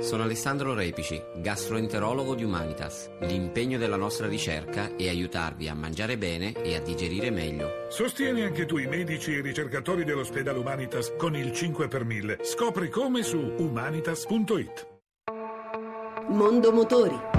Sono Alessandro Repici, gastroenterologo di Humanitas. L'impegno della nostra ricerca è aiutarvi a mangiare bene e a digerire meglio. Sostieni anche tu i medici e i ricercatori dell'ospedale Humanitas con il 5 per 1000. Scopri come su humanitas.it. Mondo Motori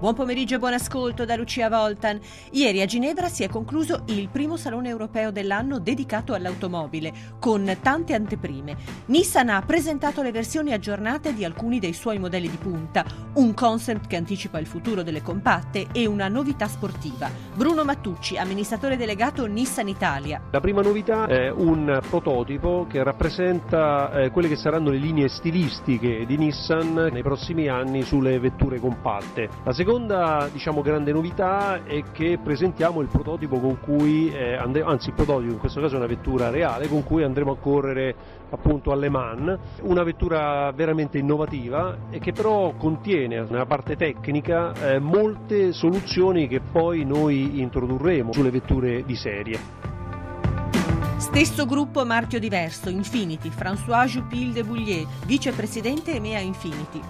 Buon pomeriggio e buon ascolto da Lucia Voltan. Ieri a Ginevra si è concluso il primo salone europeo dell'anno dedicato all'automobile, con tante anteprime. Nissan ha presentato le versioni aggiornate di alcuni dei suoi modelli di punta, un concept che anticipa il futuro delle compatte e una novità sportiva. Bruno Mattucci, amministratore delegato Nissan Italia. La prima novità è un prototipo che rappresenta eh, quelle che saranno le linee stilistiche di Nissan nei prossimi anni sulle vetture compatte. La seconda diciamo, grande novità è che presentiamo il prototipo con cui, eh, andre- anzi il prototipo in questo caso è una vettura reale con cui andremo a correre appunto alle Man, una vettura veramente innovativa e che però contiene nella parte tecnica eh, molte soluzioni che poi noi introdurremo sulle vetture di serie. Stesso gruppo marchio diverso, Infinity, François Jupil de Boulier, vicepresidente EMEA Infinity.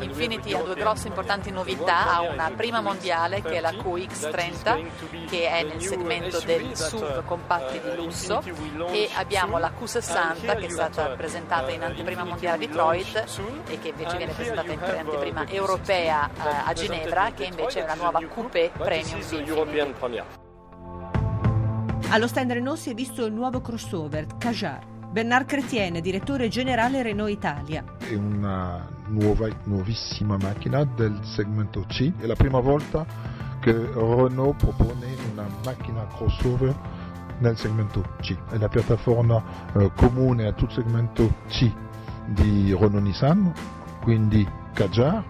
Infinity ha due grosse importanti novità, ha una prima mondiale che è la QX30 che è nel segmento del sub compatti di lusso. E abbiamo la Q60 che è stata presentata in anteprima mondiale a Detroit e che invece viene presentata in anteprima europea a Ginevra che invece è una nuova coupé premium di Infinity. Allo stand Renault si è visto il nuovo crossover Kajar. Bernard Chrétien, direttore generale Renault Italia. È una nuova, nuovissima macchina del segmento C. È la prima volta che Renault propone una macchina crossover nel segmento C. È la piattaforma eh, comune a tutto il segmento C di Renault Nissan, quindi Kajar,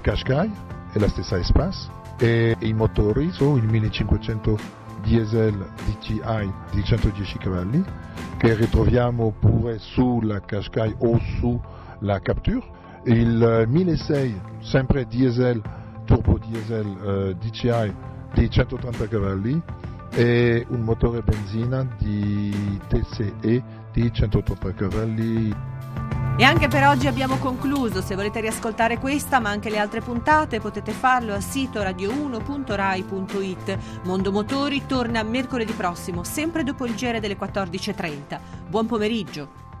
Qashqai e la stessa Espace e i motori sono il 1500 diesel DCI di 110 cavalli che ritroviamo pure sulla Qashqai o sulla Capture, il 1600 sempre diesel, turbo diesel eh, DCI di 130 cavalli e un motore benzina di TCE di 130 cavalli e anche per oggi abbiamo concluso. Se volete riascoltare questa, ma anche le altre puntate, potete farlo al sito radio1.rai.it. Mondo Motori torna mercoledì prossimo, sempre dopo il giro delle 14.30. Buon pomeriggio.